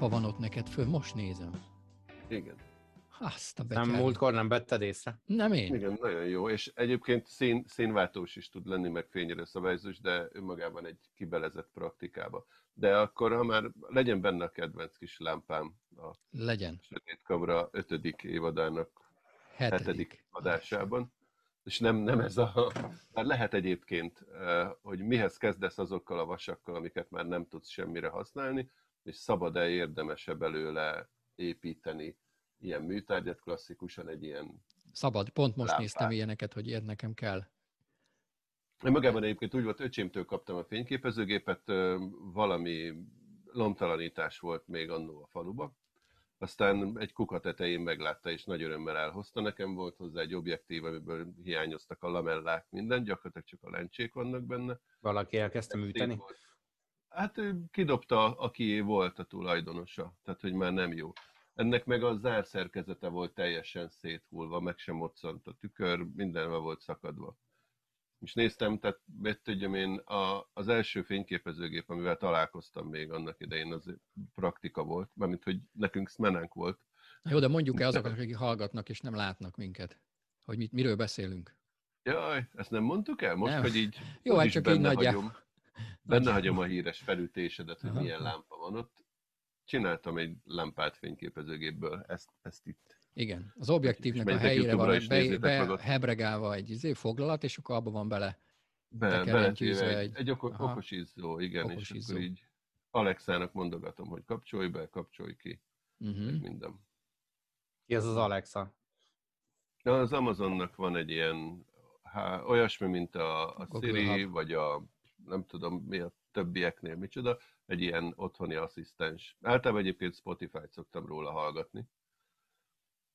Lámpa van ott neked föl? Most nézem. Igen. Azt a Nem múltkor nem vetted észre? Nem én. Igen, nagyon jó, és egyébként szín, színváltós is tud lenni, meg fényerő szabályozós, de önmagában egy kibelezett praktikába. De akkor, ha már legyen benne a kedvenc kis lámpám a Legyen. Sötét Kamra ötödik évadának Hetedik. hetedik adásában. És nem, nem ez a... Már lehet egyébként, eh, hogy mihez kezdesz azokkal a vasakkal, amiket már nem tudsz semmire használni, és szabad-e, érdemese belőle építeni ilyen műtárgyat, klasszikusan egy ilyen... Szabad. Pont most Lámpát. néztem ilyeneket, hogy ilyet nekem kell. Én magában egyébként úgy volt, öcsémtől kaptam a fényképezőgépet, valami lomtalanítás volt még annó a faluba, aztán egy kuka tetején meglátta, és nagy örömmel elhozta. Nekem volt hozzá egy objektív, amiből hiányoztak a lamellák, minden, gyakorlatilag csak a lencsék vannak benne. Valaki elkezdte műteni? Volt. Hát ő kidobta, aki volt a tulajdonosa, tehát hogy már nem jó. Ennek meg a zárszerkezete volt teljesen széthullva, meg sem moccant a tükör, mindenben volt szakadva. És néztem, tehát mit tudjam én, a, az első fényképezőgép, amivel találkoztam még annak idején, az praktika volt, mármint, hogy nekünk szmenánk volt. Na Jó, de mondjuk el azoknak, akik hallgatnak és nem látnak minket, hogy mit, miről beszélünk. Jaj, ezt nem mondtuk el? Most, Nem. hogy így, Jó, hát csak így nagyjából. Benne hagyom a híres felütésedet, hogy milyen lámpa van ott. Csináltam egy lámpát fényképezőgépből, ezt, ezt itt. Igen, az objektívnek a helyére van be, be hebregálva egy izé, foglalat, és akkor abban van bele. Be, beletéve egy- egy, oko, Aha. okos izzó, igen, Okos és izzó. akkor így Alexának mondogatom, hogy kapcsolj be, kapcsolj ki, Uh-huh. meg minden. Ki az az Alexa? Na, az Amazonnak van egy ilyen, há, olyasmi, mint a, a Google Siri, Hub. vagy a, nem tudom mi a többieknél, micsoda, egy ilyen otthoni asszisztens. Általában egyébként Spotify-t szoktam róla hallgatni.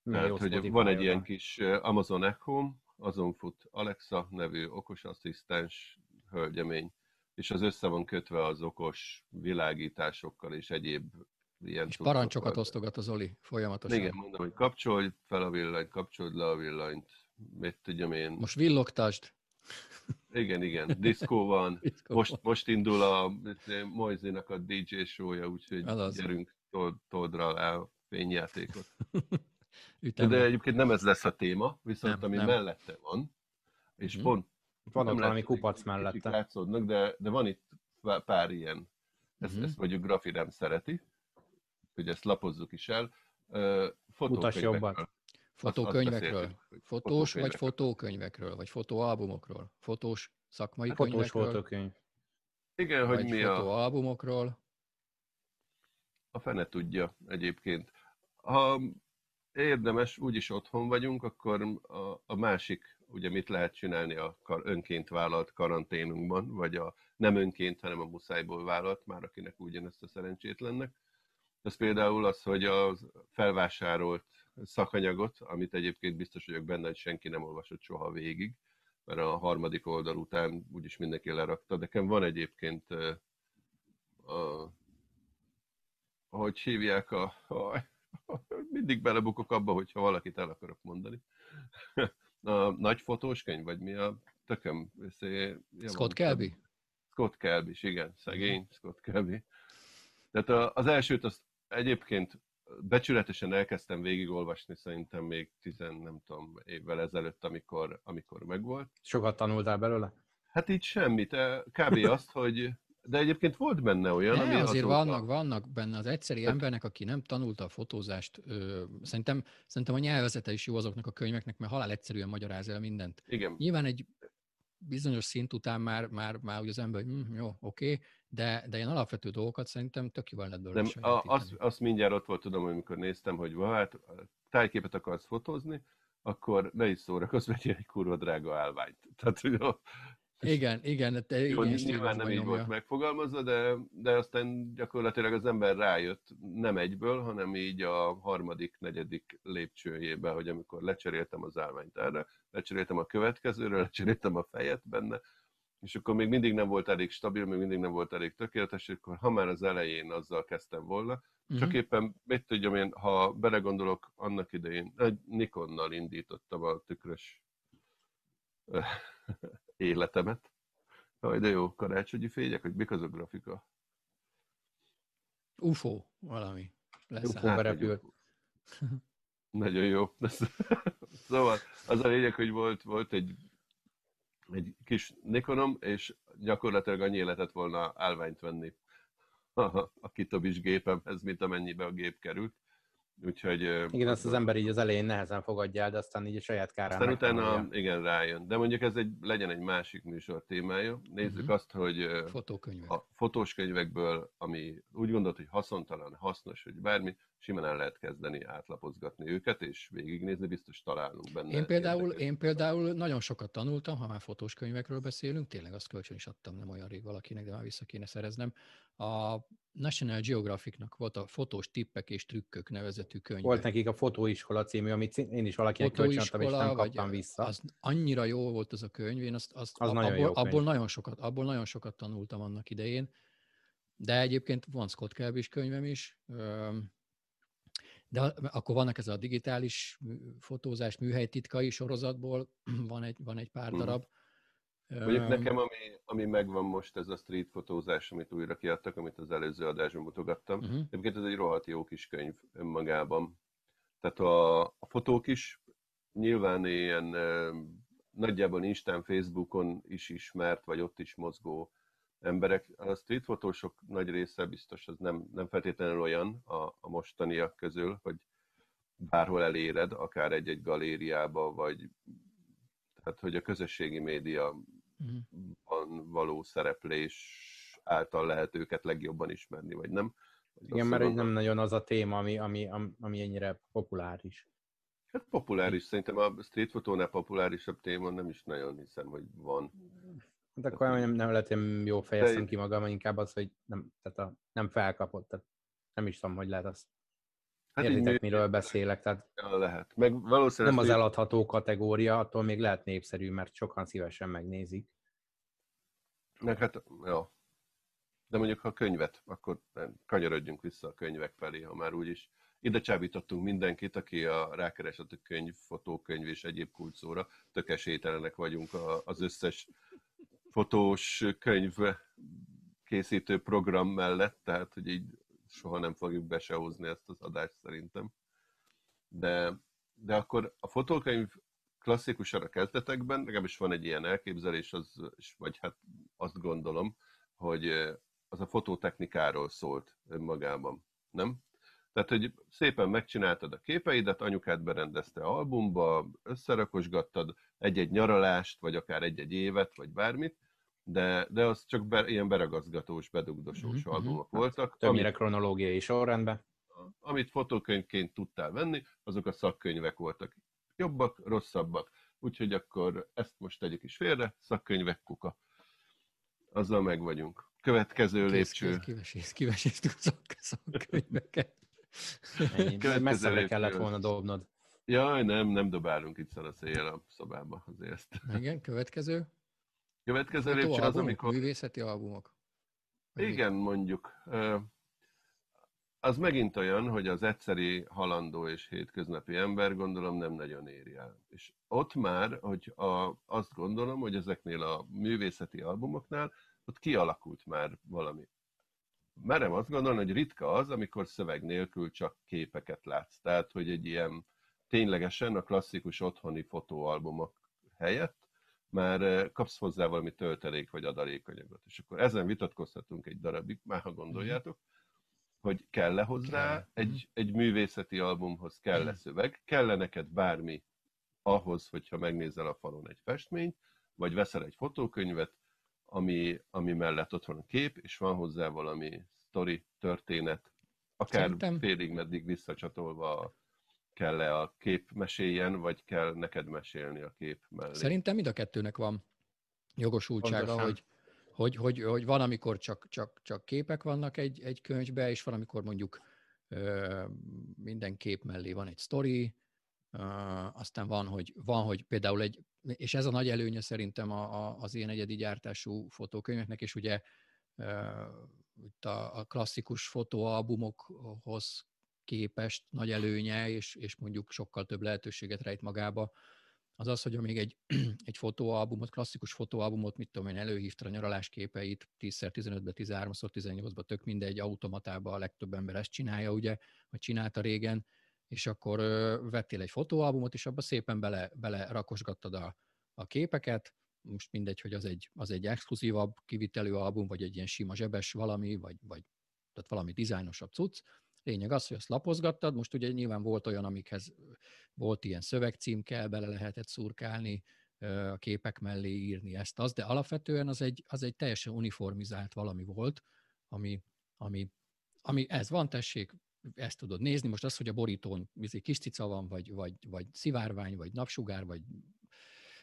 Tehát, jó hogy van egy ilyen kis ö, Amazon Echo, azon fut Alexa nevű okos asszisztens hölgyemény, és az össze van kötve az okos világításokkal és egyéb ilyen És parancsokat osztogat az Oli folyamatosan. Igen, mondom, hogy kapcsolj fel a villanyt, kapcsold le a villanyt, mit tudjam én. Most villogtasd. Igen, igen, diszkó van. Diszkó Most, van. most indul a Moizinak a DJ show-ja, úgyhogy Azaz. gyerünk, told, told rá a fényjátékot. Ütemben. De egyébként nem ez lesz a téma, viszont Nem, ami nem. mellette van, és Mhm. pont Van ott valami kupac mellette. látszódnak, de, de van itt pá- pár ilyen. Ezt, Mhm. ezt mondjuk Grafi nem szereti, hogy ezt lapozzuk is el. Ö, Mutasd jobban. Fotókönyvekről. Fotós vagy fotókönyvekről. vagy fotóalbumokról, fotós szakmai Hát Fotós könyvekről, fotókönyv. Igen, hogy mi a, fotóalbumokról. a fene tudja egyébként. Ha érdemes, úgyis otthon vagyunk, akkor a, a másik, ugye mit lehet csinálni a kar, önként vállalt karanténunkban, vagy a nem önként, hanem a muszájból vállalt, már akinek ugyanezt a szerencsétlennek. Ez például az, hogy a felvásárolt szakanyagot, amit egyébként biztos vagyok benne, hogy senki nem olvasott soha végig, mert a harmadik oldal után úgyis mindenki lerakta. Nekem van egyébként a, hogy hívják a, a mindig belebukok abba, hogyha valakit el akarok mondani. A nagy fotós könyv, vagy mi a tököm? Össze, Scott Kelby? Scott Kelby, igen, szegény Scott Kelby. Tehát az elsőt azt egyébként becsületesen elkezdtem végigolvasni szerintem még tizen, nem tudom, évvel ezelőtt, amikor, amikor megvolt. Sokat tanultál belőle? Hát így semmit, eh, kb. azt, hogy de egyébként volt benne olyan, ami Ne, azért azóta- vannak, vannak benne az egyszeri Hát- embernek, aki nem tanulta a fotózást. Ö, szerintem, szerintem a nyelvezete is jó azoknak a könyveknek, mert halál egyszerűen magyaráz el mindent. Igen, Nyilván egy bizonyos szint után már, már, már úgy az ember, hogy hm, jó, oké, de, de ilyen alapvető dolgokat szerintem tök jól lehet belőle Nem, a, azt, azt mindjárt ott volt, tudom, amikor néztem, hogy va, hát tájképet akarsz fotózni, akkor ne is szórakozz, vegyél egy kurva drága állványt. Tehát, hogy a, Igen, igen, te jó, igen, nyilván nem így volt megfogalmazva, de, de aztán gyakorlatilag az ember rájött, nem egyből, hanem így a harmadik, negyedik lépcsőjébe, hogy amikor lecseréltem az állványt erre, lecseréltem a következőre, lecseréltem a fejet benne, és akkor még mindig nem volt elég stabil, még mindig nem volt elég tökéletes, és akkor ha már az elején azzal kezdtem volna, Mhm. csak éppen, mit tudjam én, ha belegondolok, annak idején egy Nikonnal indítottam a tükrös életemet. Jaj, de jó, karácsonyi fények, hogy mik az a grafika? UFO, valami. Lesz UFO ám. berepült. Nagyon jó. Szóval az a lényeg, hogy volt, volt egy, egy kis Nikonom, és gyakorlatilag annyi lehetett volna állványt venni a, a kitobis gépemhez, mint amennyibe a gép került. Úgyhogy... Igen, azt az ember így az elején nehezen fogadja el, de aztán így a saját kárán Aztán utána, igen, rájön. De mondjuk ez egy, legyen egy másik műsor témája. Nézzük Mhm. azt, hogy Fotókönyvek. a fotós könyvekből, ami úgy gondolt, hogy haszontalan, hasznos, hogy bármi, simán el lehet kezdeni átlapozgatni őket, és végignézni, biztos találunk benne. Én például, én például nagyon sokat tanultam, ha már fotós könyvekről beszélünk, tényleg azt kölcsön is adtam nem olyan rég valakinek, de már vissza kéne szereznem. A National Geographicnak volt a fotós tippek és trükkök nevezetű könyve. Volt nekik a fotóiskola című, amit én is valakinek kölcsönadtam, és nem kaptam vissza. Az annyira jó volt az a könyv, én azt, azt Az a- nagyon abból, jó könyv. abból, nagyon sokat, abból nagyon sokat tanultam annak idején, de egyébként van Scott Kelby is könyvem is, de akkor vannak ez a digitális fotózás műhelytitkai sorozatból, van egy, van egy pár Mhm. darab. Mondjuk nekem, ami, ami megvan most, ez a street fotózás, amit újra kiadtak, amit az előző adásban mutogattam. mhm. Egyébként ez egy rohadt jó kis könyv önmagában. Tehát a, a fotók is nyilván ilyen nagyjából Instán, Facebookon is ismert, vagy ott is mozgó emberek. A street fotósok nagy része biztos, az nem, nem feltétlenül olyan a, a mostaniak közül, hogy bárhol eléred, akár egy-egy galériába, vagy tehát, hogy a közösségi média Mhm. van való szereplés által lehet őket legjobban ismerni, vagy nem? Vagy Igen, mert nem nagyon az a téma, ami, ami, ami, ami ennyire populáris. Hát populáris, szerintem a street fotónál populárisabb téma nem is nagyon hiszem, hogy van. Hát akkor nem, nem lehet, hogy jó fejeztem ki magam, inkább az, hogy nem, tehát a, nem felkapott. Tehát nem is tudom, hogy lehet azt. Hát Értitek, miről beszélek. Tehát lehet. Meg valószínűleg nem az eladható kategória, attól még lehet népszerű, mert sokan szívesen megnézik. Meg hát, ja. De mondjuk, ha könyvet, akkor kanyarodjunk vissza a könyvek felé, ha már úgyis ide csábítottunk mindenkit, aki a rákeresett a könyv, fotókönyv és egyéb kulcóra. Tök esélytelenek vagyunk az összes fotós könyv készítő program mellett, tehát hogy így soha nem fogjuk be ezt az adást szerintem. De, de akkor a fotókönyv klasszikusan a kezdetekben, legalábbis van egy ilyen elképzelés, az, vagy hát azt gondolom, hogy az a fototechnikáról szólt önmagában, nem? Tehát, hogy szépen megcsináltad a képeidet, anyukád berendezte albumba, összerakosgattad egy-egy nyaralást, vagy akár egy-egy évet, vagy bármit, de, de az csak be, ilyen beragazgatós, bedugdosós Mhm, albumok voltak, Többnyire amit, kronológiai sorrendben. amit fotókönyvként tudtál venni, azok a szakkönyvek voltak. Jobbak, rosszabbak. Úgyhogy akkor ezt most tegyük is félre, szakkönyvek kuka. Azzal meg vagyunk. Következő Kész, lépcső. kivesész, kivesész szak- szakkönyveket. Messzebbre kellett volna dobnod. Jaj, nem, nem dobálunk itt szar a szél a szobába azért. ezt. Igen, következő. Következő lépcső az, Fotóalbumok, amikor... művészeti albumok. Vagy mi? Igen, mondjuk. Az megint olyan, hogy az egyszeri halandó és hétköznapi ember gondolom nem nagyon éri el. És ott már, hogy a, azt gondolom, hogy ezeknél a művészeti albumoknál ott kialakult már valami. Merem azt gondolni, hogy ritka az, amikor szöveg nélkül csak képeket látsz. Tehát, hogy egy ilyen ténylegesen a klasszikus otthoni fotóalbumok helyett már kapsz hozzá valami töltelék vagy adalékanyagot. És akkor ezen vitatkozhatunk egy darabig, már ha gondoljátok, hogy kell-e hozzá Kell. egy, egy művészeti albumhoz, kell-e Mhm. szöveg, kell-e neked bármi ahhoz, hogyha megnézel a falon egy festményt, vagy veszel egy fotókönyvet, ami, ami mellett ott van a kép, és van hozzá valami sztori, történet, akár Szerintem- félig meddig visszacsatolva a- kell-e a kép meséljen, vagy kell neked mesélni a kép mellé. Szerintem mind a kettőnek van jogosultsága, Pontosan. hogy, hogy, hogy, hogy van, amikor csak, csak, csak képek vannak egy, egy könyvbe, és van, amikor mondjuk ö, minden kép mellé van egy sztori, ö, aztán van hogy, van, hogy például egy, és ez a nagy előnye szerintem a, a, az ilyen egyedi gyártású fotókönyveknek, és ugye ö, itt a, a klasszikus fotóalbumokhoz képest nagy előnye, és, és mondjuk sokkal több lehetőséget rejt magába, az az, hogy még egy, egy fotóalbumot, klasszikus fotóalbumot, mit tudom én, előhívta a nyaralás képeit 10x15-be, 13x18-ba, tök mindegy, automatába a legtöbb ember ezt csinálja, ugye, vagy csinálta régen, és akkor vettél egy fotóalbumot, és abba szépen bele, bele rakosgattad a, a képeket, most mindegy, hogy az egy, az egy exkluzívabb kivitelő album, vagy egy ilyen sima zsebes valami, vagy, vagy tehát valami dizájnosabb cucc. Lényeg az, hogy azt lapozgattad, most ugye nyilván volt olyan, amikhez volt ilyen szövegcímkel, bele lehetett szurkálni, a képek mellé írni ezt, azt, de alapvetően az egy, az egy teljesen uniformizált valami volt, ami, ami, ami ez van, tessék, ezt tudod nézni. Most az, hogy a borítón kis cica van, vagy, vagy, vagy szivárvány, vagy napsugár, vagy,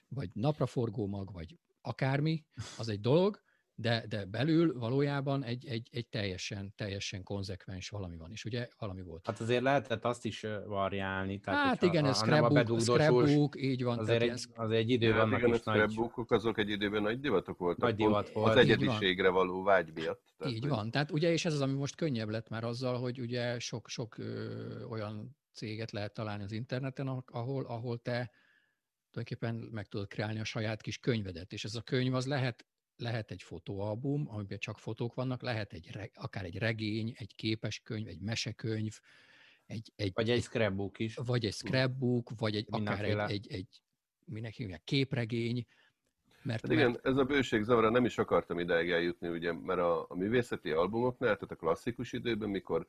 vagy napraforgó mag, vagy akármi, az egy dolog, de, de belül valójában egy, egy, egy teljesen, teljesen konzekvens valami van, és ugye valami volt. Hát azért lehetett azt is variálni. Tehát, hát igen, ez scrapbook, scrapbook, így van. Azért, egy, azért egy idő hát igen, is a scrapbookok azok egy időben nagy divatok voltak. Nagy divat volt. Az egyediségre való vágy miatt. Tehát, így van. Tehát ugye, és ez az, ami most könnyebb lett már azzal, hogy ugye sok, sok ö, olyan céget lehet találni az interneten, ahol, ahol te tulajdonképpen meg tudod kreálni a saját kis könyvedet, és ez a könyv az lehet lehet egy fotóalbum, amiben csak fotók vannak, lehet egy, akár egy regény, egy képeskönyv, egy mesekönyv, egy, egy, vagy egy scrapbook is. Vagy egy scrapbook, vagy egy, akár egy, egy, egy minek hívják, képregény. Mert, hát igen, mert... ez a bőség zavara nem is akartam ideig eljutni, ugye, mert a, a művészeti albumoknál, tehát a klasszikus időben, mikor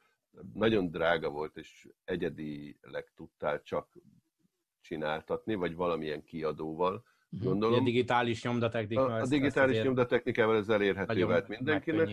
nagyon drága volt, és egyedileg tudtál csak csináltatni, vagy valamilyen kiadóval. Gondolom. A digitális nyomdatechnika. A, a digitális nyomdatechnikával ez elérhető vált mindenkinek.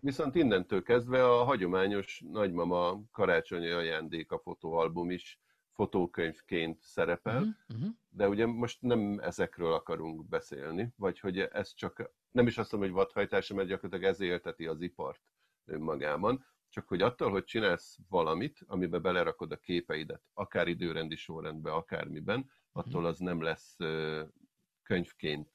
Viszont innentől kezdve a hagyományos nagymama karácsonyi ajándék a fotóalbum is fotókönyvként szerepel, uh-huh, uh-huh. de ugye most nem ezekről akarunk beszélni, vagy hogy ez csak, nem is azt mondom, hogy vadhajtása, mert gyakorlatilag ez élteti az ipart önmagában, csak hogy attól, hogy csinálsz valamit, amiben belerakod a képeidet, akár időrendi sorrendbe, akármiben, attól mhm. az nem lesz könyvként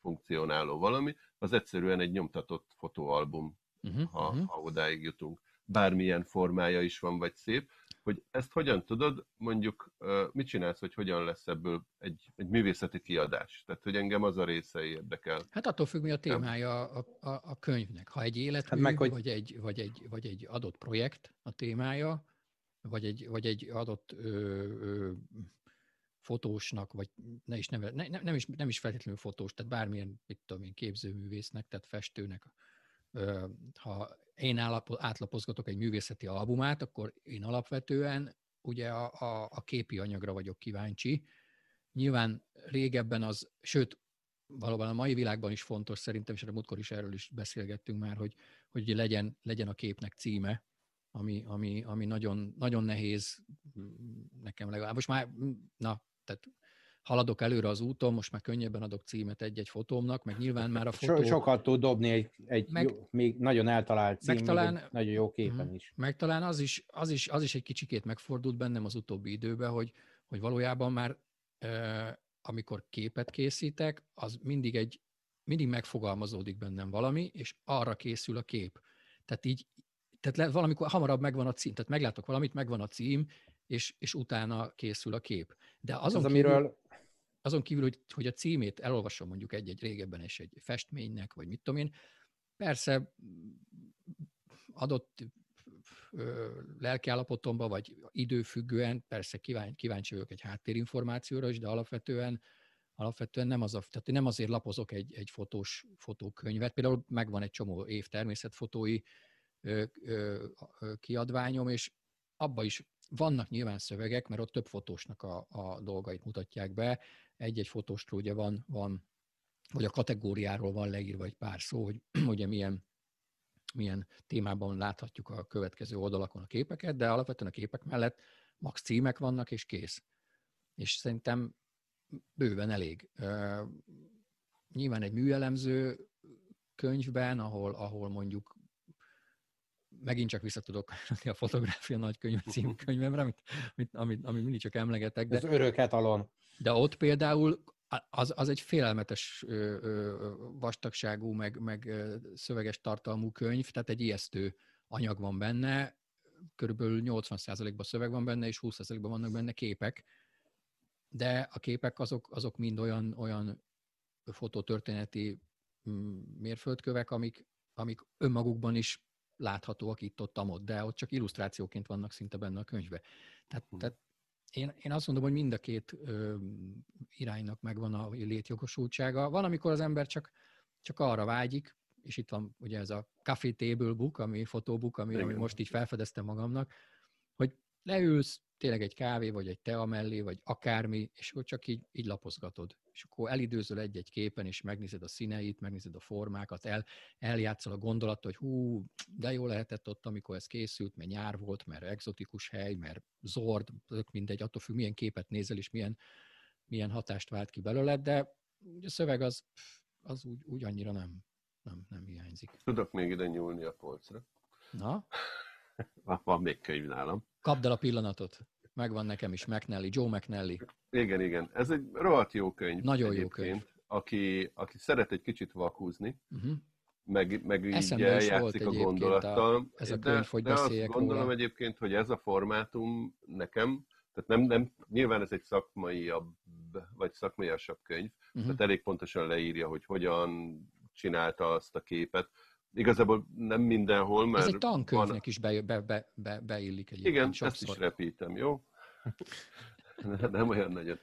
funkcionáló valami, az egyszerűen egy nyomtatott fotóalbum, uh-huh, ha, uh-huh. ha odáig jutunk. Bármilyen formája is van, vagy szép. Hogy ezt hogyan tudod, mondjuk mit csinálsz, hogy hogyan lesz ebből egy, egy művészeti kiadás? Tehát, hogy engem az a része érdekel. Hát attól függ, mi a témája a, a, a könyvnek. Ha egy életmű, hát meg, hogy... vagy, egy, vagy, egy, vagy egy adott projekt a témája, vagy egy, vagy egy adott ö, ö, fotósnak, vagy ne is neve, ne, nem, is, nem is feltétlenül fotós, tehát bármilyen, mit tudom én, képzőművésznek, tehát festőnek, ha én átlapozgatok egy művészeti albumát, akkor én alapvetően ugye a, a, a képi anyagra vagyok kíváncsi. Nyilván régebben az, sőt, valóban a mai világban is fontos szerintem, és a múltkor is erről is beszélgettünk már, hogy, hogy legyen, legyen a képnek címe, ami, ami, ami nagyon, nagyon nehéz nekem legalább. Most már, na, tehát haladok előre az úton, most már könnyebben adok címet egy-egy fotómnak, meg nyilván már a fotó... So, sokat tud dobni egy, egy meg, jó, még nagyon eltalált cím, meg talán, egy nagyon jó képen uh-huh, is. Meg talán az is, az, is, az is egy kicsikét megfordult bennem az utóbbi időben, hogy, hogy valójában már e, amikor képet készítek, az mindig egy, mindig megfogalmazódik bennem valami, és arra készül a kép. Tehát így, tehát valamikor hamarabb megvan a cím, tehát meglátok valamit, megvan a cím, és, és utána készül a kép. De azon, az, kívül, amiről... azon kívül, hogy, hogy a címét elolvasom mondjuk egy-egy régebben és egy festménynek, vagy mit tudom én, persze adott lelkiállapotomban, vagy időfüggően, persze kíváncsi, kíváncsi vagyok egy háttérinformációra is, de alapvetően alapvetően nem, az a, tehát nem azért lapozok egy, egy fotós fotókönyvet, például megvan egy csomó év természetfotói ö, ö, ö, kiadványom, és abba is vannak nyilván szövegek, mert ott több fotósnak a, a dolgait mutatják be. Egy-egy fotósról ugye van, van, vagy a kategóriáról van leírva egy pár szó, hogy ugye milyen, milyen témában láthatjuk a következő oldalakon a képeket, de alapvetően a képek mellett max címek vannak, és kész. És szerintem bőven elég. Nyilván egy műelemző könyvben, ahol, ahol mondjuk megint csak vissza tudok a fotográfia nagykönyv című könyvemre, amit, amit, amit, amit mindig csak emlegetek. De, Ez örök etalon. De ott például az, az egy félelmetes ö, ö, vastagságú, meg, meg szöveges tartalmú könyv, tehát egy ijesztő anyag van benne, körülbelül 80%-ban szöveg van benne, és 20%-ban vannak benne képek, de a képek azok, azok mind olyan, olyan fototörténeti mm, mérföldkövek, amik, amik önmagukban is láthatóak itt ott, amott, de ott csak illusztrációként vannak szinte benne a könyvbe. Tehát, hmm. tehát én, én azt mondom, hogy mind a két ö, iránynak megvan a létjogosultsága. Van, amikor az ember csak, csak arra vágyik, és itt van ugye ez a Coffee Table Book, ami fotóbook, ami, ami most így felfedeztem magamnak, hogy leülsz, tényleg egy kávé, vagy egy tea mellé, vagy akármi, és akkor csak így, így lapozgatod. És akkor elidőzöl egy-egy képen, és megnézed a színeit, megnézed a formákat, el, eljátszol a gondolat, hogy hú, de jó lehetett ott, amikor ez készült, mert nyár volt, mert exotikus hely, mert zord, tök mindegy, attól függ, milyen képet nézel, és milyen, milyen hatást vált ki belőle, de a szöveg az, az úgy, úgy annyira nem, nem, nem hiányzik. Tudok még ide nyúlni a polcra. Na? Van még könyv nálam. Kapd el a pillanatot. Megvan nekem is, McNally, Joe McNally. Igen, igen. Ez egy rohadt jó könyv. Nagyon jó könyv. Aki, aki szeret egy kicsit vakúzni, uh-huh. meg, meg így játszik a gondolattal. A, ez a könyv, de, hogy de azt gondolom róla. egyébként, hogy ez a formátum nekem, tehát nem, nem, nyilván ez egy szakmaiabb, vagy szakmaiasabb könyv, uh-huh. tehát elég pontosan leírja, hogy hogyan csinálta azt a képet, Igazából nem mindenhol, mert... Ez egy tankönyvnek van... is be, be, be, be, beillik egyébként Igen, sokszor. ezt is repítem, jó? nem olyan nagyon.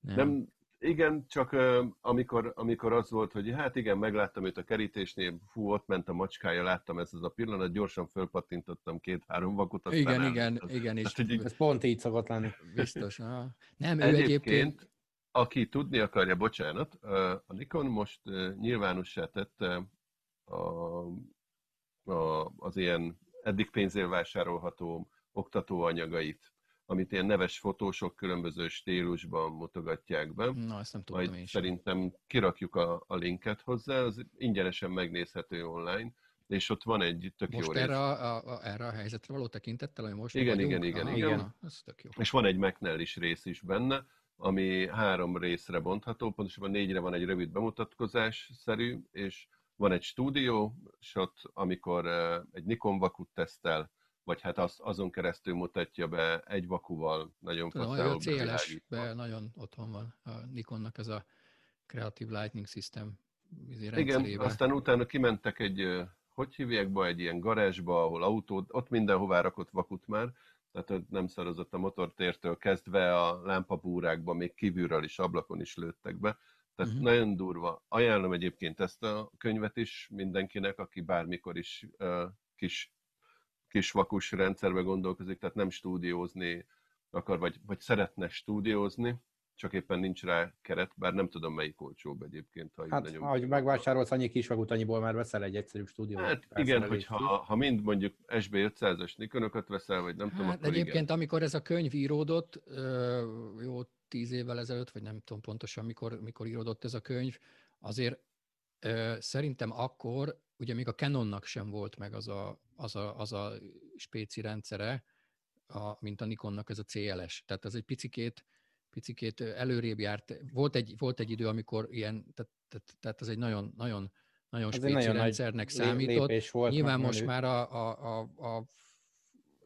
Nem. nem igen, csak amikor, amikor az volt, hogy hát igen, megláttam őt a kerítésnél, fú, ott ment a macskája, láttam ezt az a pillanat, gyorsan fölpattintottam két-három vakut. Igen, igen, az, igen. És így, ez pont így szokott lenni. Biztos. Nem, ő egyébként, egyébként, aki tudni akarja, bocsánat, a Nikon most nyilvánossá tette a, a, az ilyen eddig pénzért vásárolható oktatóanyagait, amit ilyen neves fotósok különböző stílusban mutogatják be. Na, ezt nem tudtam Majd én Szerintem kirakjuk a, a linket hozzá, az ingyenesen megnézhető online, és ott van egy tök most jó erre rész. A, a, erre a helyzetre való tekintettel, ami most Igen, vagyunk? igen, igen. Aha, igen. Na, ez tök jó. És van egy McNell is rész is benne, ami három részre bontható, pontosabban négyre van egy rövid bemutatkozás szerű, és van egy stúdió ott amikor egy Nikon vakut tesztel, vagy hát az, azon keresztül mutatja be egy vakuval nagyon Tudom, a CLS-be nagyon otthon van a Nikonnak ez a Creative Lightning System Igen, aztán utána kimentek egy, hogy hívják be, egy ilyen garázsba, ahol autó, ott mindenhová rakott vakut már, tehát nem szarozott a motortértől kezdve a lámpabúrákba, még kívülről is, ablakon is lőttek be, tehát uh-huh. nagyon durva. Ajánlom egyébként ezt a könyvet is mindenkinek, aki bármikor is uh, kis, kis vakus rendszerbe gondolkozik, tehát nem stúdiózni akar, vagy, vagy szeretne stúdiózni, csak éppen nincs rá keret, bár nem tudom melyik olcsóbb egyébként. Ha hát, nagyon ahogy megvásárolsz annyi kis vagut, annyiból már veszel egy egyszerű stúdiót. Hát igen, hogyha ha mind mondjuk SB500-as Nikonokat veszel, vagy nem hát, tudom, akkor Egyébként, igen. amikor ez a könyv íródott, jó tíz évvel ezelőtt, vagy nem tudom pontosan mikor, mikor íródott ez a könyv, azért szerintem akkor, ugye még a Canonnak sem volt meg az a, az a, az a spéci rendszere, a, mint a Nikonnak ez a CLS. Tehát ez egy picikét, picikét előrébb járt. Volt egy, volt egy idő, amikor ilyen, tehát, tehát, tehát ez egy nagyon, nagyon, nagyon spéci nagyon rendszernek számított. Volt Nyilván most már a, a, a, a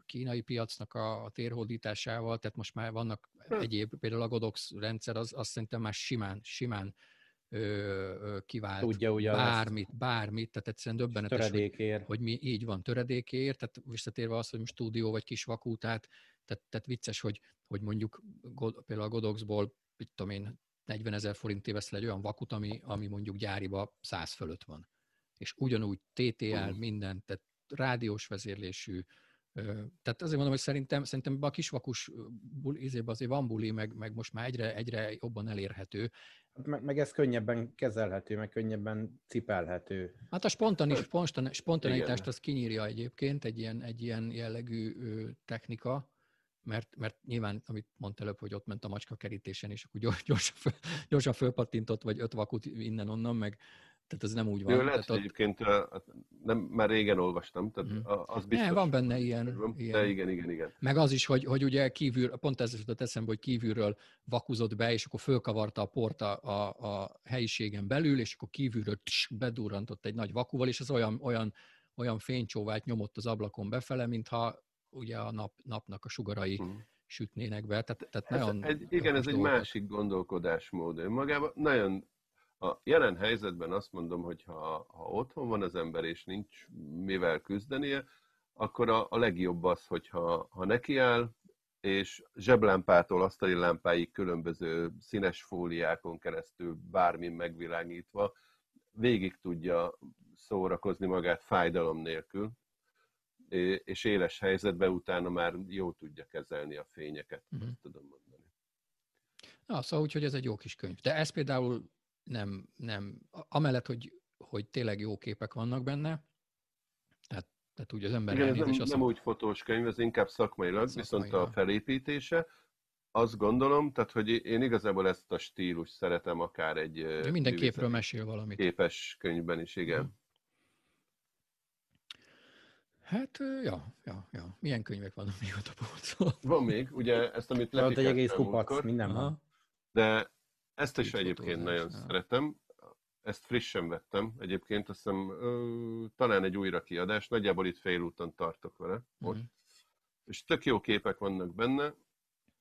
kínai piacnak a, a térhódításával, tehát most már vannak egyéb, például a Godox rendszer, az azt szerintem már simán, simán kivált Tudja, ugye bármit, ezt. bármit, tehát egyszerűen döbbenetes, hogy, hogy mi így van, töredékért, tehát visszatérve az, hogy most stúdió vagy kis vakútát, tehát, tehát vicces, hogy, hogy mondjuk például a Godoxból, mit tudom én, 40 ezer forintért veszel egy olyan vakut, ami, ami mondjuk gyáriba 100 fölött van. És ugyanúgy TTL, minden, tehát rádiós vezérlésű, tehát azért mondom, hogy szerintem, szerintem a kisvakus izébe azért van buli, meg, meg most már egyre, egyre jobban elérhető. Hát meg, meg ez könnyebben kezelhető, meg könnyebben cipelhető. Hát a spontanis, spontan, spontanitást az kinyírja egyébként egy ilyen, egy ilyen jellegű technika, mert, mert nyilván, amit mondta előbb, hogy ott ment a macska kerítésen, és akkor gyorsan, föl, gyorsan fölpattintott, vagy öt vakut innen-onnan, meg, tehát ez nem úgy van. Jó, lehet, hogy egyébként nem, már régen olvastam, tehát mm. az biztos. Ne, van benne ilyen, ilyen. De igen, igen, igen. Meg az is, hogy, hogy ugye kívül, pont ez jutott eszembe, hogy kívülről vakuzott be, és akkor fölkavarta a port a, a, a helyiségen belül, és akkor kívülről tss, bedurrantott egy nagy vakuval, és az olyan, olyan, olyan fénycsóvát nyomott az ablakon befele, mintha ugye a nap, napnak a sugarai mm sütnének be. Tehát, tehát ez nagyon egy, igen, ez egy másik gondolkodásmód. Önmagában nagyon a jelen helyzetben azt mondom, hogy ha, ha otthon van az ember, és nincs mivel küzdenie, akkor a, a legjobb az, hogyha ha nekiáll, és zseblámpától asztali lámpáig különböző színes fóliákon keresztül bármin megvilágítva végig tudja szórakozni magát fájdalom nélkül, és éles helyzetben utána már jó tudja kezelni a fényeket, uh-huh. tudom mondani. Na, szóval úgy, hogy ez egy jó kis könyv. De ez például nem, nem amellett, hogy, hogy tényleg jó képek vannak benne, tehát, tehát úgy az ember Igen, ez nem, azt nem úgy fotós könyv, ez inkább szakmailag, szakmailag, viszont a felépítése, azt gondolom, tehát hogy én igazából ezt a stílus szeretem akár egy... De minden képről mesél valamit. Képes könyvben is, igen. Hmm. Hát, ja, ja, ja. Milyen könyvek vannak még ott a polcon? Van még, ugye ezt, amit Ott egy egész kupac, minden van. De ezt is egyébként nagyon szeretem. Ezt frissen vettem. Egyébként azt hiszem, ö, talán egy újra kiadás. Nagyjából itt félúton tartok vele. Most. Mm. És tök jó képek vannak benne.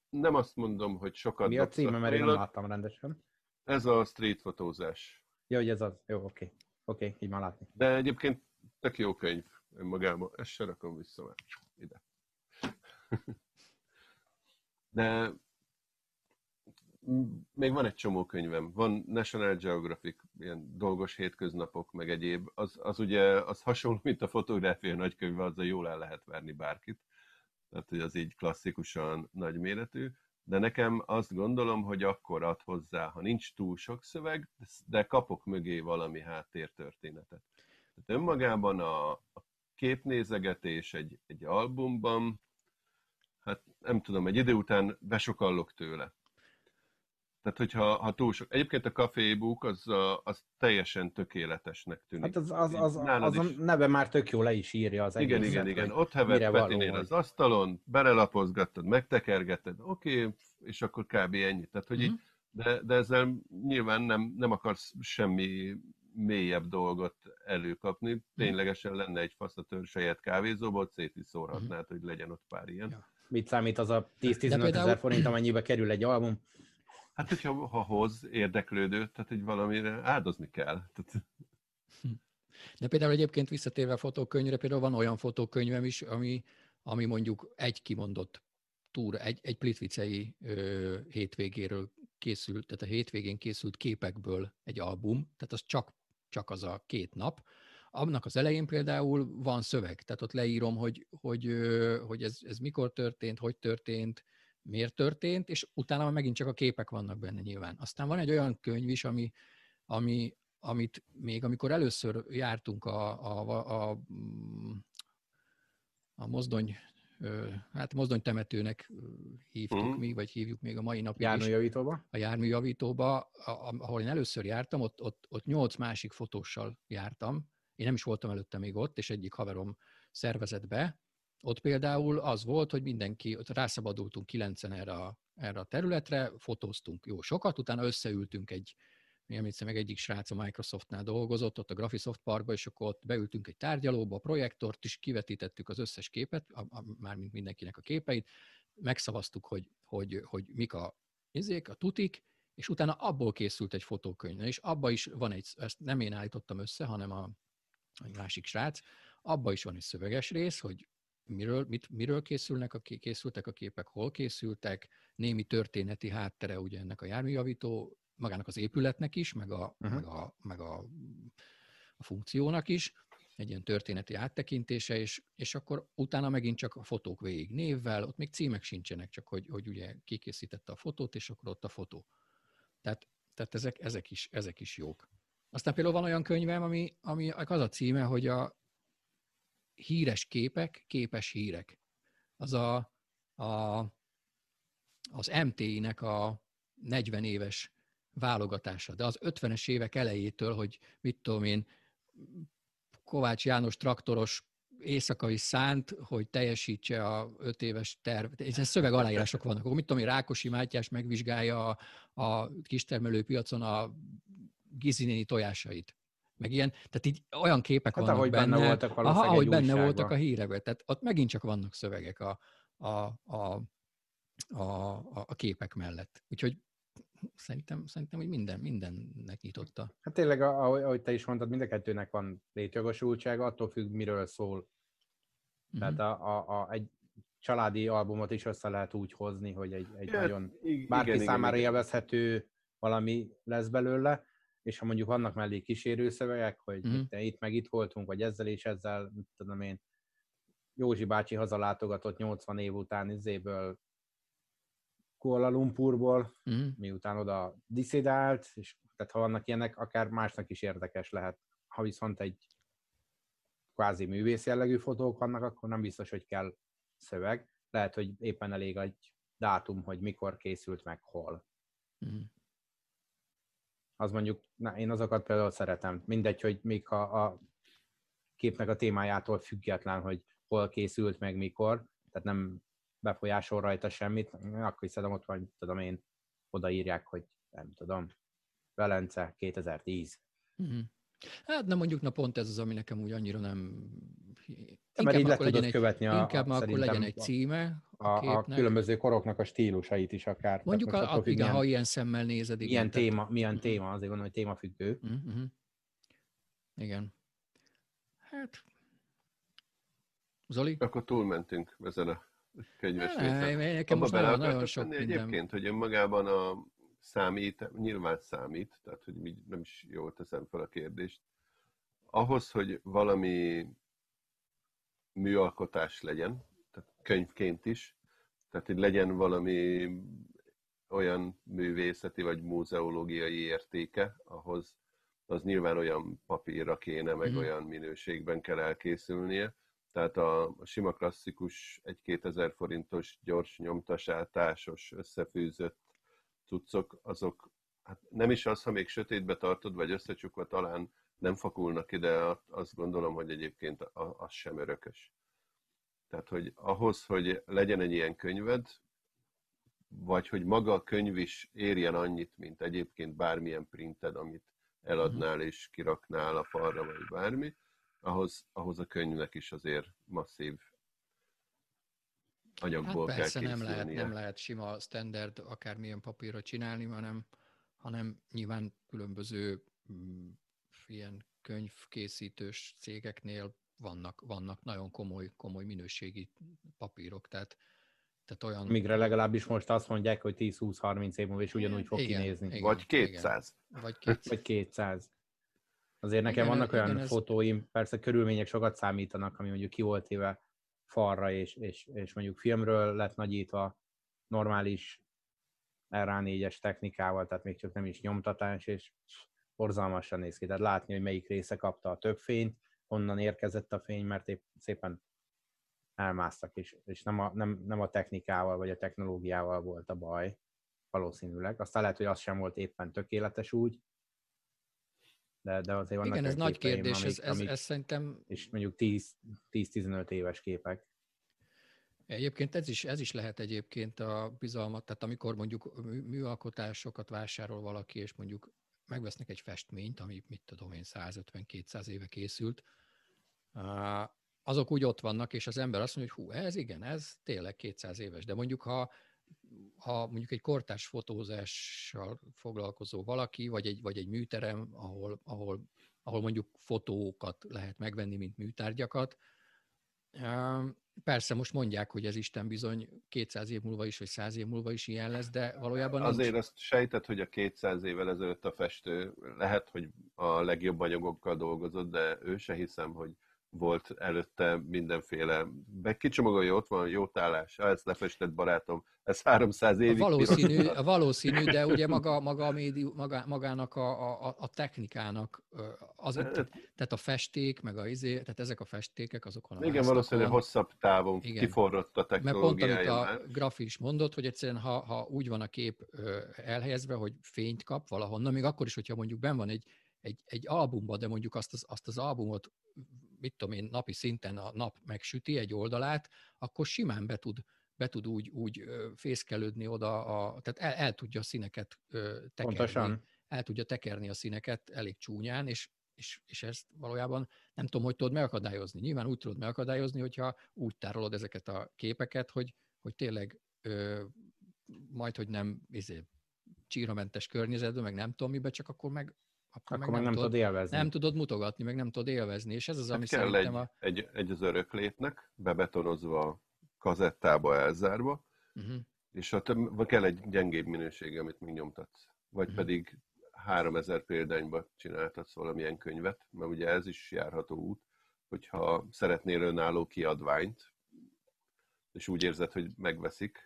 Nem azt mondom, hogy sokat Mi a címe, mert én nem láttam rendesen. Ez a street fotózás. Jó, hogy ez az. Jó, oké. Oké, így már látni. De egyébként tök jó könyv önmagában. Ezt se rakom vissza már ide. De még van egy csomó könyvem. Van National Geographic, ilyen dolgos hétköznapok, meg egyéb. Az, az ugye az hasonló, mint a fotográfia nagykönyve, azzal jól el lehet verni bárkit. Tehát, hogy az így klasszikusan nagyméretű. De nekem azt gondolom, hogy akkor ad hozzá, ha nincs túl sok szöveg, de kapok mögé valami háttértörténetet. Tehát önmagában a, a képnézegetés egy, egy albumban, hát nem tudom, egy idő után besokallok tőle. Tehát, hogyha ha túl sok... Egyébként a Café Book az, az teljesen tökéletesnek tűnik. Hát az, az, az, az a neve már tök jó le is írja az Igen, igen, igen. Ott hevet Petinél az asztalon, belelapozgattad, megtekergeted, oké, okay, és akkor kb. ennyi. Tehát, hogy mm-hmm. így, de, de ezzel nyilván nem, nem akarsz semmi mélyebb dolgot előkapni. Mhm. Ténylegesen lenne egy fasz a saját kávézóból, szét is szórhatnád, hogy legyen ott pár ilyen. Ja. Mit számít az a 10-15 például... ezer forint, amennyibe kerül egy album? Hát, hogyha ha hoz érdeklődőt, tehát hogy valamire áldozni kell. Tehát... De például egyébként visszatérve a fotókönyvre, például van olyan fotókönyvem is, ami, ami mondjuk egy kimondott túr, egy, egy plitvicei ö, hétvégéről készült, tehát a hétvégén készült képekből egy album, tehát az csak csak az a két nap. Annak az elején például van szöveg, tehát ott leírom, hogy, hogy, hogy ez, ez mikor történt, hogy történt, miért történt, és utána megint csak a képek vannak benne nyilván. Aztán van egy olyan könyv is, ami, ami, amit még amikor először jártunk a, a, a, a, a mozdony hát mozdonytemetőnek hívtuk uh-huh. mi, vagy hívjuk még a mai napig Járműjavítóba? A járműjavítóba, ahol én először jártam, ott, ott, ott nyolc másik fotóssal jártam. Én nem is voltam előtte még ott, és egyik haverom szervezett be. Ott például az volt, hogy mindenki, ott rászabadultunk kilencen erre a, erre a területre, fotóztunk jó sokat, utána összeültünk egy, én emlékszem, meg egyik srác a Microsoftnál dolgozott, ott a Graphisoft Parkba, és akkor ott beültünk egy tárgyalóba, a projektort is, kivetítettük az összes képet, a, a, mármint mindenkinek a képeit, megszavaztuk, hogy, hogy, hogy mik a izék, a tutik, és utána abból készült egy fotókönyv, és abba is van egy, ezt nem én állítottam össze, hanem a, a másik srác, abba is van egy szöveges rész, hogy miről, mit, miről készülnek a, készültek a képek, hol készültek, némi történeti háttere ugye ennek a járműjavító magának az épületnek is, meg a, uh-huh. meg a, meg a, a funkciónak is, egy ilyen történeti áttekintése, és, és akkor utána megint csak a fotók végig névvel, ott még címek sincsenek, csak hogy, hogy ugye kikészítette a fotót, és akkor ott a fotó. Tehát, tehát ezek, ezek, is, ezek is jók. Aztán például van olyan könyvem, ami, ami az a címe, hogy a híres képek, képes hírek. Az a, a az MTI-nek a 40 éves válogatása. De az 50-es évek elejétől, hogy mit tudom én, Kovács János traktoros éjszakai szánt, hogy teljesítse a öt éves terv. Ez szöveg aláírások vannak. Akkor mit tudom én, Rákosi Mátyás megvizsgálja a, a kistermelőpiacon a gizinéni tojásait. Meg ilyen, tehát így olyan képek hát, vannak ahogy benne, benne voltak aha, ahogy benne voltak a hírekben. Tehát ott megint csak vannak szövegek a, a, a a, a, a képek mellett. Úgyhogy szerintem, szerintem hogy minden, mindennek nyitotta. Hát tényleg, ahogy te is mondtad, mind a kettőnek van létjogosultsága, attól függ, miről szól. Tehát a, a, a, egy családi albumot is össze lehet úgy hozni, hogy egy, egy hát, nagyon bárki igen, számára igen, élvezhető valami lesz belőle, és ha mondjuk vannak mellé kísérőszövegek, hogy mm. itt, itt meg itt voltunk, vagy ezzel és ezzel, tudom én, Józsi bácsi hazalátogatott 80 év után izéből Kuala Lumpurból, mm. miután oda diszidált, és tehát ha vannak ilyenek, akár másnak is érdekes lehet. Ha viszont egy kvázi művész jellegű fotók vannak, akkor nem biztos, hogy kell szöveg. Lehet, hogy éppen elég egy dátum, hogy mikor készült meg, hol. Mm. Az mondjuk, na, én azokat például szeretem. Mindegy, hogy még ha a képnek a témájától független, hogy hol készült meg, mikor, tehát nem befolyásol rajta semmit, akkor is szerintem ott van, tudom én, odaírják, hogy nem tudom, Velence 2010. Mm-hmm. Hát nem mondjuk, na pont ez az, ami nekem úgy annyira nem... Inkább mert így akkor legyen egy, követni a, inkább a, akkor legyen egy címe a, a, a különböző koroknak a stílusait is akár. Mondjuk, a, a, igen, milyen, ha ilyen szemmel nézed. Igen, milyen, tehát... téma, milyen mhm. téma, azért gondolom, hogy témafüggő. Mm-hmm. Igen. Hát... Zoli? Akkor túlmentünk ezen a könyves ne, Nekem most nagyon, nagyon sok minden. Egyébként, hogy önmagában a számít, nyilván számít, tehát hogy nem is jól teszem fel a kérdést. Ahhoz, hogy valami műalkotás legyen, tehát könyvként is, tehát hogy legyen valami olyan művészeti vagy múzeológiai értéke, ahhoz az nyilván olyan papírra kéne, meg mm. olyan minőségben kell elkészülnie, tehát a, a sima klasszikus egy 2000 forintos gyors nyomtasátásos összefűzött cuccok, azok hát nem is az, ha még sötétbe tartod, vagy összecsukva talán nem fakulnak ide, azt gondolom, hogy egyébként az sem örökös. Tehát, hogy ahhoz, hogy legyen egy ilyen könyved, vagy hogy maga a könyv is érjen annyit, mint egyébként bármilyen printed, amit eladnál és kiraknál a falra, vagy bármi, ahhoz, ahhoz a könyvnek is azért masszív anyagból hát persze, kell nem lehet, nem lehet sima standard akármilyen papírra csinálni, hanem, hanem nyilván különböző mm, ilyen könyvkészítős cégeknél vannak, vannak nagyon komoly, komoly minőségi papírok, tehát, tehát olyan... Migre legalábbis most azt mondják, hogy 10-20-30 év múlva is ugyanúgy fog igen, kinézni. Igen, Vagy 200. Igen. Vagy 200. Vagy 200. Azért nekem igen, vannak olyan igen, fotóim, ez... persze körülmények sokat számítanak, ami mondjuk ki volt éve falra, és, és, és mondjuk filmről lett nagyítva normális RA4-es technikával, tehát még csak nem is nyomtatás, és borzalmasan néz ki. Tehát látni, hogy melyik része kapta a több fényt, honnan érkezett a fény, mert épp szépen elmásztak, és, és nem, a, nem, nem a technikával vagy a technológiával volt a baj, valószínűleg. Aztán lehet, hogy az sem volt éppen tökéletes úgy, de, de azért vannak Igen, ez nagy kérdés, amik, ez, ez, amik, ez szerintem... És mondjuk 10-15 éves képek. Egyébként ez is, ez is lehet egyébként a bizalmat, tehát amikor mondjuk műalkotásokat vásárol valaki, és mondjuk megvesznek egy festményt, ami mit tudom én 150-200 éve készült, azok úgy ott vannak, és az ember azt mondja, hogy hú, ez igen, ez tényleg 200 éves, de mondjuk ha ha mondjuk egy kortárs fotózással foglalkozó valaki, vagy egy, vagy egy műterem, ahol, ahol, ahol mondjuk fotókat lehet megvenni, mint műtárgyakat, Persze most mondják, hogy ez Isten bizony 200 év múlva is, vagy 100 év múlva is ilyen lesz, de valójában Azért nincs. azt sejtett, hogy a 200 évvel ezelőtt a festő lehet, hogy a legjobb anyagokkal dolgozott, de ő se hiszem, hogy volt előtte mindenféle, be kicsomagolja, ott van, jó tállás, ezt lefestett barátom, ez 300 évig. A valószínű, a valószínű de ugye maga, maga a médium, maga, magának a, a, a technikának, az, tehát, tehát a festék, meg a izé, tehát ezek a festékek azokon a Igen, valószínűleg hosszabb távon igen. kiforrott a technológiája. Mert pont, amit a Grafi is mondott, hogy egyszerűen ha, ha úgy van a kép elhelyezve, hogy fényt kap valahonnan, még akkor is, hogyha mondjuk ben van egy, egy, egy albumban, de mondjuk azt az, azt az albumot mit tudom én, napi szinten a nap megsüti egy oldalát, akkor simán be tud, be tud úgy, úgy fészkelődni oda, a, tehát el, el tudja a színeket tekerni. Pontosan. El tudja tekerni a színeket elég csúnyán, és, és, és ezt valójában nem tudom, hogy tudod megakadályozni. Nyilván úgy tudod megakadályozni, hogyha úgy tárolod ezeket a képeket, hogy, hogy tényleg ö, majd, hogy nem izé, csíramentes környezetben, meg nem tudom mibe, csak akkor meg akkor, akkor meg, nem, nem tudod élvezni. Nem tudod mutogatni, meg nem tudod élvezni, és ez az, hát ami kell szerintem egy, a... egy, egy az öröklétnek, bebetonozva a kazettába elzárva, uh-huh. és a több, kell egy gyengébb minőség, amit még nyomtatsz. Vagy uh-huh. pedig 3000 példányba csináltatsz valamilyen könyvet, mert ugye ez is járható út, hogyha szeretnél önálló kiadványt, és úgy érzed, hogy megveszik.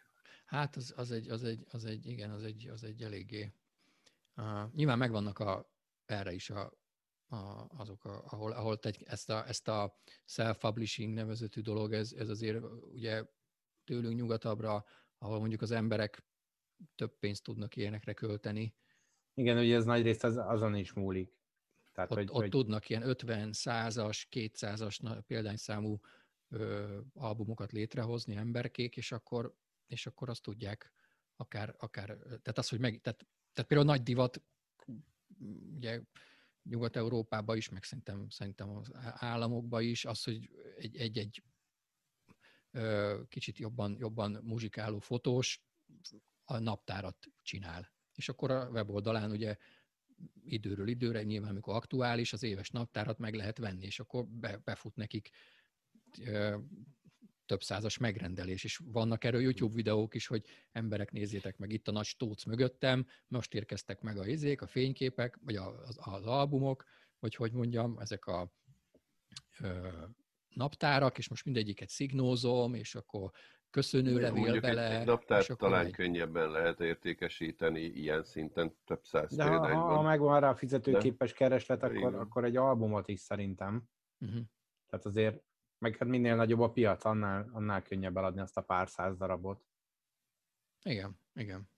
Hát az, az, egy, az, egy, az egy, igen, az egy, az egy eléggé. Uh, nyilván megvannak a, erre is a, a, azok, a, ahol, ahol egy, ezt, a, ezt a self-publishing nevezetű dolog, ez, ez azért ugye tőlünk nyugatabbra, ahol mondjuk az emberek több pénzt tudnak ilyenekre költeni. Igen, ugye ez nagy részt az, azon is múlik. Tehát, ott, hogy, ott hogy... tudnak ilyen 50, 100-as, 200-as példányszámú ö, albumokat létrehozni emberkék, és akkor, és akkor azt tudják akár, akár tehát az, hogy meg, tehát, tehát például nagy divat ugye Nyugat-Európában is, meg szerintem, szerintem az államokban is, az, hogy egy-egy kicsit jobban, jobban muzsikáló fotós a naptárat csinál. És akkor a weboldalán ugye időről időre, nyilván amikor aktuális, az éves naptárat meg lehet venni, és akkor be, befut nekik több százas megrendelés, és vannak erről YouTube videók is, hogy emberek nézzétek meg itt a nagy stóc mögöttem, most érkeztek meg a izék, a fényképek, vagy az, az albumok, vagy hogy mondjam, ezek a ö, naptárak, és most mindegyiket szignózom, és akkor köszönő levél bele. Egy, egy naptárt talán egy... könnyebben lehet értékesíteni ilyen szinten több száz De ha, ha megvan rá a fizetőképes De? kereslet, akkor, akkor egy albumot is szerintem. Uh-huh. Tehát azért meg hát minél nagyobb a piac, annál, annál könnyebb eladni azt a pár száz darabot. Igen, igen.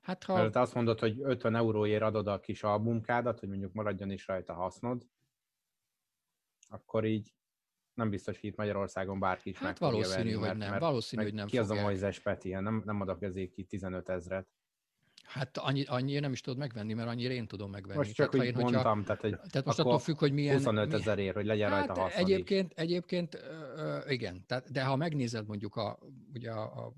Hát ha... Mert azt mondod, hogy 50 euróért adod a kis albumkádat, hogy mondjuk maradjon is rajta hasznod, akkor így nem biztos, hogy itt Magyarországon bárki is hát meg valószínű, venni, hogy mert, nem. Mert valószínű, hogy nem Ki fogják. az a Moises Peti? Nem, nem adok ezért ki 15 ezret. Hát annyi, annyi nem is tudod megvenni, mert annyira én tudom megvenni. Most csak tehát, úgy én, mondtam, hogyha, tehát, hogy tehát most attól függ, hogy milyen... 25 ezerért, hogy legyen hát rajta hasznodik. Egyébként, egyébként uh, igen, tehát, de ha megnézed mondjuk a, ugye a, a,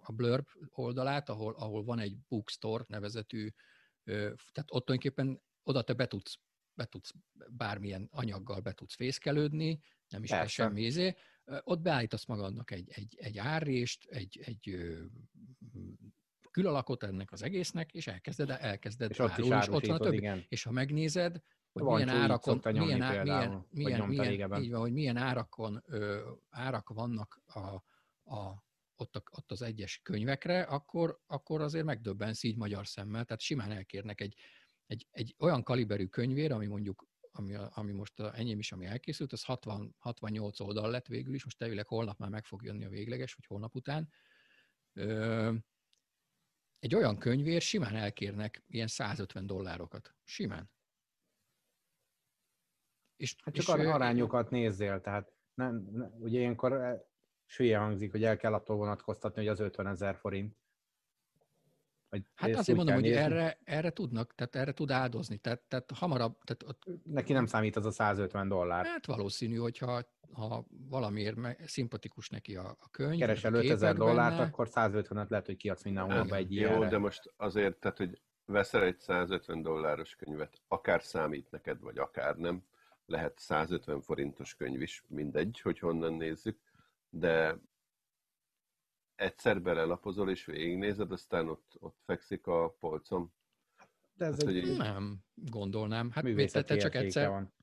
a Blurb oldalát, ahol, ahol van egy bookstore nevezetű, uh, tehát ott tulajdonképpen oda te be tudsz, be tudsz bármilyen anyaggal be tudsz fészkelődni, nem is kell semmi izé, ott beállítasz magadnak egy, egy, egy árrést, egy, egy külalakot ennek az egésznek, és elkezded, elkezded és árulni, és ott van a többi. Igen. És ha megnézed, hogy van, milyen árakon, milyen, á, milyen, milyen, milyen, így van, hogy milyen árakon, ö, árak vannak a, a, ott, a, ott az egyes könyvekre, akkor, akkor azért megdöbbensz így magyar szemmel. Tehát simán elkérnek egy, egy, egy olyan kaliberű könyvér, ami mondjuk ami, ami most enyém is, ami elkészült, az 60, 68 oldal lett végül is, most elvileg holnap már meg fog jönni a végleges, vagy holnap után. Ö, egy olyan könyvér simán elkérnek ilyen 150 dollárokat. Simán. És, hát csak és, arányokat nézzél, tehát nem, nem, ugye ilyenkor eh, sülye hangzik, hogy el kell attól vonatkoztatni, hogy az 50 ezer forint. Vagy hát azért mondom, hogy erre, erre tudnak, tehát erre tud áldozni, tehát, tehát hamarabb... Tehát ott, Neki nem számít az a 150 dollár. Hát valószínű, hogyha ha valamiért szimpatikus neki a, a könyv. Keresel 5000 dollárt, akkor 150-et lehet, hogy kiadsz minden hónapban egy ilyenre. Jó, de most azért, tehát, hogy veszel egy 150 dolláros könyvet, akár számít neked, vagy akár nem, lehet 150 forintos könyv is, mindegy, hogy honnan nézzük, de egyszer belelapozol és végignézed, aztán ott, ott fekszik a polcom. De ez hát, egy... Nem, gondolnám. Hát mit te csak egyszer, van.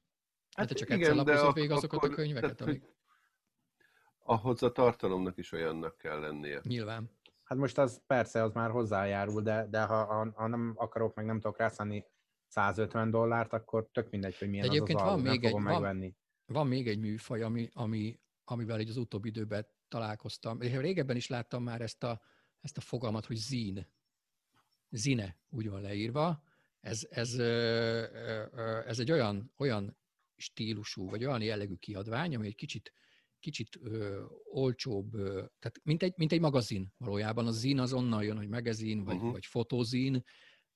Hát, te csak igen, egyszer lapozod végig azokat akkor, a könyveket, tehát, amik... Ahhoz a tartalomnak is olyannak kell lennie. Nyilván. Hát most az persze, az már hozzájárul, de, de ha, ha, ha nem akarok, meg nem tudok rászállni 150 dollárt, akkor tök mindegy, hogy milyen Egyébként az az van még egy, megvenni. Van, van még egy műfaj, ami, ami, amivel egy az utóbbi időben találkoztam. Régebben is láttam már ezt a, ezt a fogalmat, hogy zín. Zine, úgy van leírva. Ez, ez, ez egy olyan, olyan stílusú, vagy olyan jellegű kiadvány, ami egy kicsit, kicsit ö, olcsóbb, ö, tehát mint egy, mint egy magazin valójában. A zin az onnan jön, hogy magazin, vagy, uh-huh. vagy fotózin,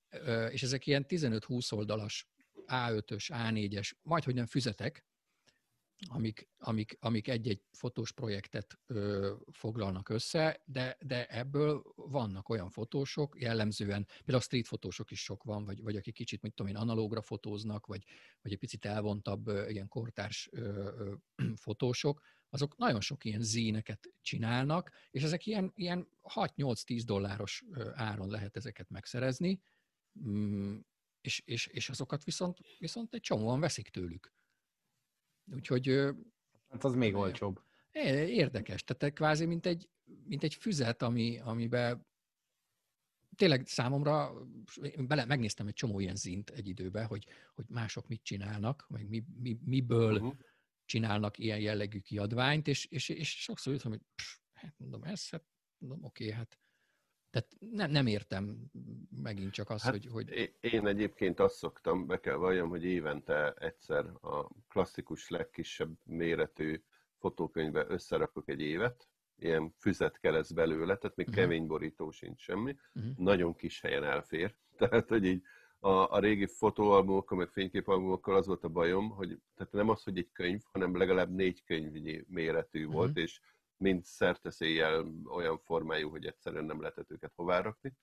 ö, és ezek ilyen 15-20 oldalas A5-ös, A4-es, majd hogy nem füzetek, amik, amik, amik egy-egy fotós projektet ö, foglalnak össze, de, de ebből vannak olyan fotósok, jellemzően, például street fotósok is sok van, vagy, vagy akik kicsit, mit tudom én, analógra fotóznak, vagy, vagy egy picit elvontabb, ö, ilyen kortárs ö, ö, fotósok, azok nagyon sok ilyen zíneket csinálnak, és ezek ilyen, ilyen 6-8-10 dolláros áron lehet ezeket megszerezni, mm, és, és, és azokat viszont, viszont egy csomóan veszik tőlük. Úgyhogy... Hát az még olcsóbb. Érdekes, tehát kvázi mint egy, mint egy füzet, ami, amiben tényleg számomra, bele, megnéztem egy csomó ilyen zint egy időben, hogy, hogy mások mit csinálnak, meg mi, mi, miből uh-huh. csinálnak ilyen jellegű kiadványt, és, és, és sokszor jutom, hogy pff, hát mondom, ez, hát mondom, oké, okay, hát tehát nem, nem értem megint csak azt, hát hogy, hogy... Én egyébként azt szoktam, be kell valljam, hogy évente egyszer a klasszikus legkisebb méretű fotókönyvbe összerakok egy évet, ilyen füzet kereszt belőle, tehát még uh-huh. kemény borító sincs semmi, uh-huh. nagyon kis helyen elfér. Tehát, hogy így a, a régi fotóalbumokkal, meg fényképalbumokkal az volt a bajom, hogy tehát nem az, hogy egy könyv, hanem legalább négy könyv méretű uh-huh. volt, és mind szerteszéjjel olyan formájú, hogy egyszerűen nem lehetett őket hová rakni.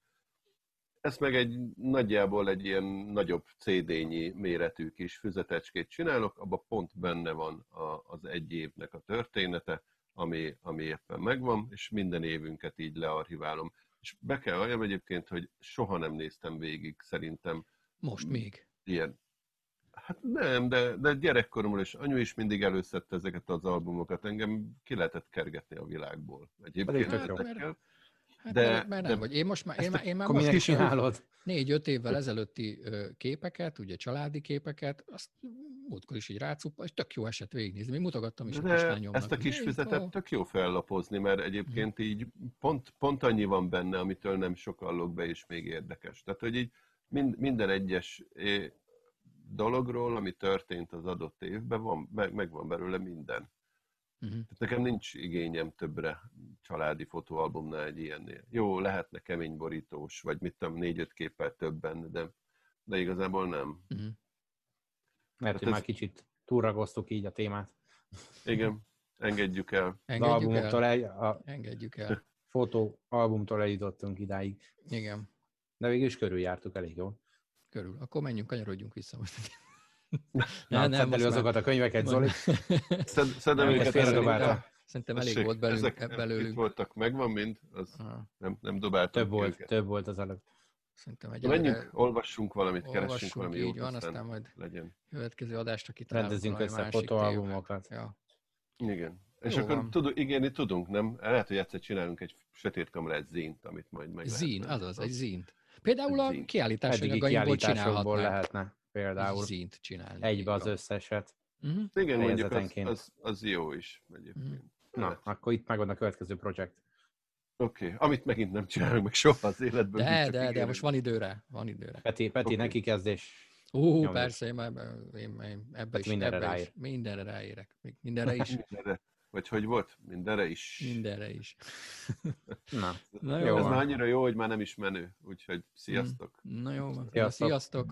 Ezt meg egy nagyjából egy ilyen nagyobb CD-nyi méretű kis füzetecskét csinálok, abban pont benne van a, az egy évnek a története, ami, ami éppen megvan, és minden évünket így learchiválom. És be kell valljam egyébként, hogy soha nem néztem végig szerintem. Most még. Ilyen, Hát nem, de, de gyerekkoromban is anyu is mindig előszedte ezeket az albumokat. Engem ki lehetett kergetni a világból. Egyébként hát, mert, hát, de, mert, mert nem de, vagy. Én most már, én, már, én már most is csinálod? Négy-öt évvel ezelőtti képeket, ugye családi képeket, azt múltkor is így rácuppa, és tök jó eset végignézni. Még mutogattam is de a kislányomnak. Ezt a kis füzetet tök jó fellapozni, mert egyébként így pont, pont annyi van benne, amitől nem sokallok be, és még érdekes. Tehát, hogy így mind, minden egyes dologról, ami történt az adott évben, van, meg, megvan belőle minden. Uh-huh. Tehát nekem nincs igényem többre családi fotóalbumnál egy ilyennél. Jó, lehetne kemény borítós, vagy mit tudom, négy-öt képpel többen, de, de igazából nem. Uh-huh. Mert hogy ez... már kicsit túlragoztuk így a témát. Igen, engedjük el. Engedjük el. El, a engedjük el. Fotóalbumtól eljutottunk idáig. Igen. De végül is körüljártuk elég jól körül. Akkor menjünk, kanyarodjunk vissza most. Na, nem, elő azokat a könyveket, Zoli. Szerintem őket félredobálta. Szerintem elég volt belőlük. Ezek belőlük. voltak, megvan mind? Az nem, nem dobáltak Több volt, őket. több volt az előtt. Szerintem egy Menjünk, előre... olvassunk valamit, olvassunk, keressünk valami így jót, van, aztán, aztán majd legyen. következő adásra kitalálunk Rendezünk össze fotóalbumokat. Ja. Igen. És Jó akkor van. tud, ígérni tudunk, nem? Lehet, hogy egyszer csinálunk egy sötét kamerát zínt, amit majd meg Zín, azaz, egy zínt. Például a kiállítási anyagaimból csinálhatnánk. lehetne például zínt csinálni. Egybe az összeset. Uh-huh. Igen, mondjuk az, az, az jó is egyébként. Uh-huh. Na, akkor itt megvan a következő projekt. Oké, okay. amit megint nem csinálunk meg soha az életben. De, de, de, most van időre, van időre. Peti, Peti okay. neki kezdés. Ó, uh, persze, én, én, én ebbe is, mindenre, ebbe ráér. is, mindenre ráérek. Mindenre is. mindenre. Vagy hogy volt? Mindenre is. Mindenre is. Na, Na jó Ez van. már annyira jó, hogy már nem is menő. Úgyhogy sziasztok. Na jó van. Sziasztok. sziasztok.